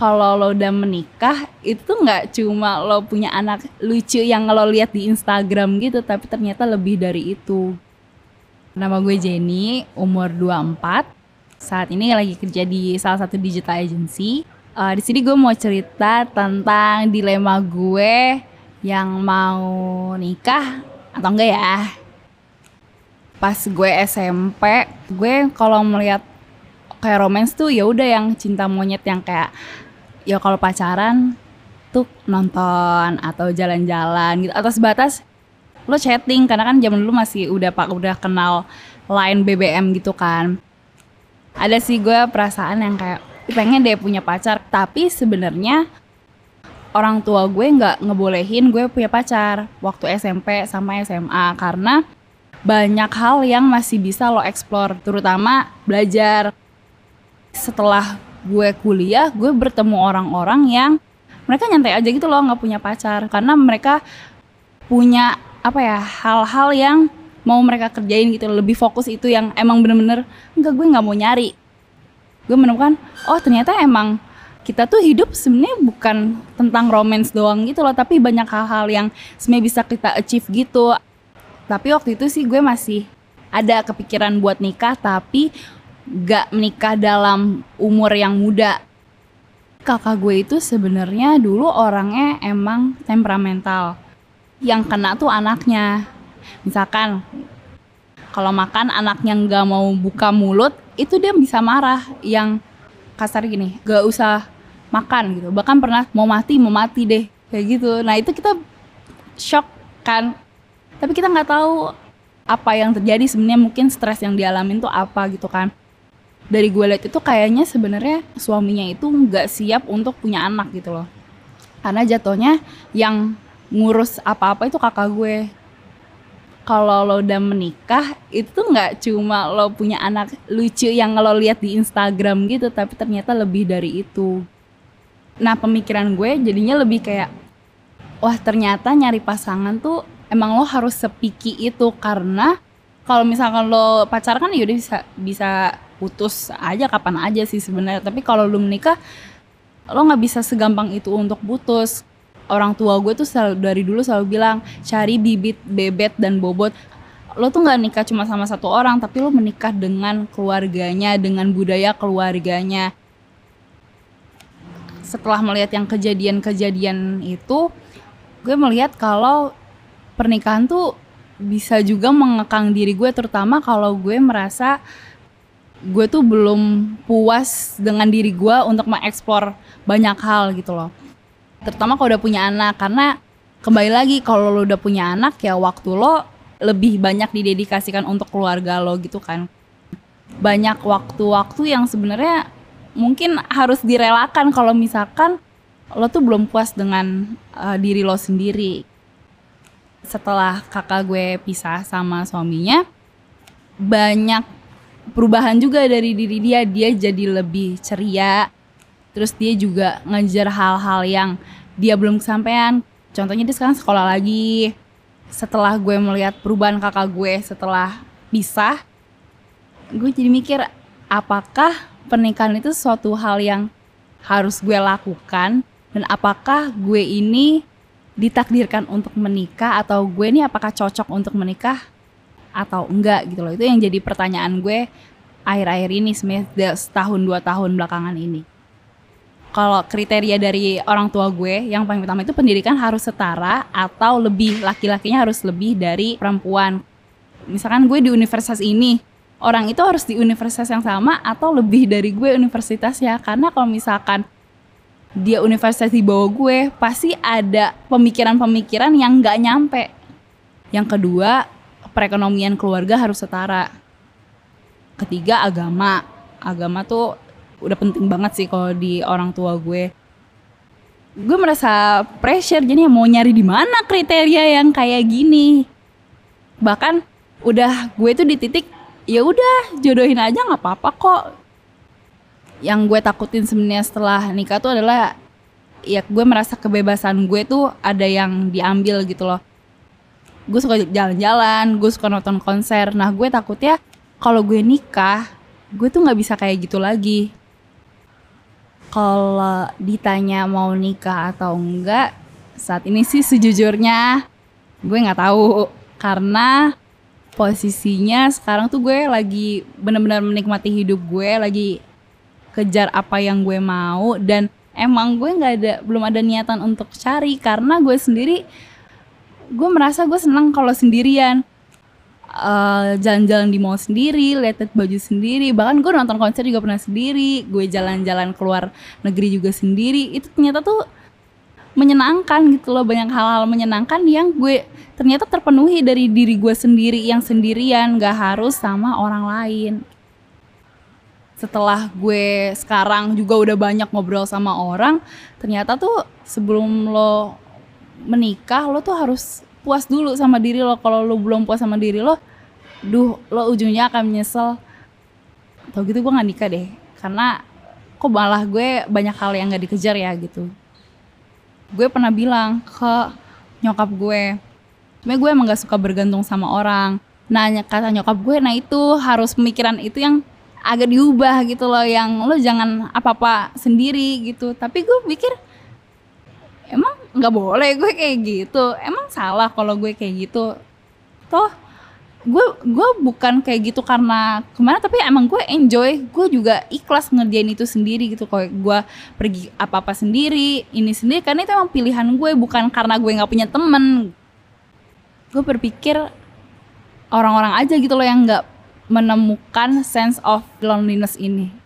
kalau lo udah menikah itu nggak cuma lo punya anak lucu yang lo lihat di Instagram gitu tapi ternyata lebih dari itu. Nama gue Jenny umur 24 saat ini lagi kerja di salah satu digital agency. Uh, di sini gue mau cerita tentang dilema gue yang mau nikah atau enggak ya. Pas gue SMP gue kalau melihat kayak romance tuh ya udah yang cinta monyet yang kayak ya kalau pacaran tuh nonton atau jalan-jalan gitu atau sebatas lo chatting karena kan zaman dulu masih udah pak udah kenal line BBM gitu kan. Ada sih gue perasaan yang kayak pengen deh punya pacar tapi sebenarnya orang tua gue nggak ngebolehin gue punya pacar waktu SMP sama SMA karena banyak hal yang masih bisa lo explore terutama belajar. Setelah gue kuliah gue bertemu orang-orang yang mereka nyantai aja gitu loh nggak punya pacar. Karena mereka punya apa ya hal-hal yang mau mereka kerjain gitu. Lebih fokus itu yang emang bener-bener enggak gue nggak mau nyari. Gue menemukan oh ternyata emang kita tuh hidup sebenarnya bukan tentang romance doang gitu loh tapi banyak hal-hal yang sebenarnya bisa kita achieve gitu. Tapi waktu itu sih gue masih ada kepikiran buat nikah tapi gak menikah dalam umur yang muda. Kakak gue itu sebenarnya dulu orangnya emang temperamental. Yang kena tuh anaknya. Misalkan kalau makan anaknya nggak mau buka mulut itu dia bisa marah. Yang kasar gini gak usah makan gitu. Bahkan pernah mau mati mau mati deh kayak gitu. Nah itu kita shock kan. Tapi kita nggak tahu apa yang terjadi sebenarnya. Mungkin stres yang dialamin tuh apa gitu kan dari gue lihat itu kayaknya sebenarnya suaminya itu nggak siap untuk punya anak gitu loh. Karena jatuhnya yang ngurus apa-apa itu kakak gue. Kalau lo udah menikah itu tuh nggak cuma lo punya anak lucu yang lo lihat di Instagram gitu tapi ternyata lebih dari itu. Nah pemikiran gue jadinya lebih kayak wah ternyata nyari pasangan tuh emang lo harus sepiki itu. Karena kalau misalkan lo pacaran kan ya udah bisa bisa putus aja kapan aja sih sebenarnya. Tapi kalau lo menikah lo nggak bisa segampang itu untuk putus. Orang tua gue tuh selalu, dari dulu selalu bilang cari bibit bebet dan bobot. Lo tuh nggak nikah cuma sama satu orang tapi lo menikah dengan keluarganya dengan budaya keluarganya. Setelah melihat yang kejadian-kejadian itu gue melihat kalau pernikahan tuh bisa juga mengekang diri gue terutama kalau gue merasa gue tuh belum puas dengan diri gue untuk mengeksplor banyak hal gitu loh. Terutama kalau udah punya anak karena kembali lagi kalau lo udah punya anak ya waktu lo lebih banyak didedikasikan untuk keluarga lo gitu kan. Banyak waktu-waktu yang sebenarnya mungkin harus direlakan kalau misalkan lo tuh belum puas dengan uh, diri lo sendiri. Setelah kakak gue pisah sama suaminya banyak perubahan juga dari diri dia. Dia jadi lebih ceria. Terus dia juga ngejar hal-hal yang dia belum kesampaian. Contohnya dia sekarang sekolah lagi. Setelah gue melihat perubahan kakak gue setelah pisah gue jadi mikir apakah pernikahan itu suatu hal yang harus gue lakukan? Dan apakah gue ini ditakdirkan untuk menikah? Atau gue ini apakah cocok untuk menikah atau enggak gitu loh. Itu yang jadi pertanyaan gue akhir-akhir ini sebenarnya setahun dua tahun belakangan ini. Kalau kriteria dari orang tua gue yang paling utama itu pendidikan harus setara atau lebih laki-lakinya harus lebih dari perempuan. Misalkan gue di universitas ini orang itu harus di universitas yang sama atau lebih dari gue universitasnya? Karena kalau misalkan dia universitas di bawah gue pasti ada pemikiran-pemikiran yang nggak nyampe. Yang kedua perekonomian keluarga harus setara. Ketiga agama. Agama tuh udah penting banget sih kalau di orang tua gue. Gue merasa pressure jadi mau nyari di mana kriteria yang kayak gini? Bahkan udah gue tuh di titik ya udah jodohin aja nggak apa-apa kok. Yang gue takutin sebenarnya setelah nikah tuh adalah ya gue merasa kebebasan gue tuh ada yang diambil gitu loh gue suka jalan-jalan gue suka nonton konser. Nah gue takutnya kalau gue nikah gue tuh nggak bisa kayak gitu lagi. Kalau ditanya mau nikah atau enggak saat ini sih sejujurnya gue nggak tahu. Karena posisinya sekarang tuh gue lagi benar-benar menikmati hidup gue lagi kejar apa yang gue mau. Dan emang gue nggak ada belum ada niatan untuk cari. Karena gue sendiri gue merasa gue senang kalau sendirian jalan jalan-jalan di mall sendiri, lihat baju sendiri, bahkan gue nonton konser juga pernah sendiri, gue jalan-jalan keluar negeri juga sendiri, itu ternyata tuh menyenangkan gitu loh, banyak hal-hal menyenangkan yang gue ternyata terpenuhi dari diri gue sendiri yang sendirian, gak harus sama orang lain. Setelah gue sekarang juga udah banyak ngobrol sama orang, ternyata tuh sebelum lo menikah lo tuh harus puas dulu sama diri lo. Kalau lo belum puas sama diri lo duh lo ujungnya akan menyesal. Atau gitu gue gak nikah deh. Karena kok malah gue banyak hal yang gak dikejar ya gitu. Gue pernah bilang ke nyokap gue Cuma gue emang gak suka bergantung sama orang. Nah kata nyokap gue nah itu harus pemikiran itu yang agak diubah gitu loh Yang lo jangan apa-apa sendiri gitu. Tapi gue pikir emang nggak boleh gue kayak gitu. Emang salah kalau gue kayak gitu. Toh gue gue bukan kayak gitu karena ke mana tapi emang gue enjoy. Gue juga ikhlas ngerjain itu sendiri gitu. Kalau gue pergi apa apa sendiri ini sendiri karena itu emang pilihan gue bukan karena gue nggak punya temen. Gue berpikir orang-orang aja gitu loh yang nggak menemukan sense of loneliness ini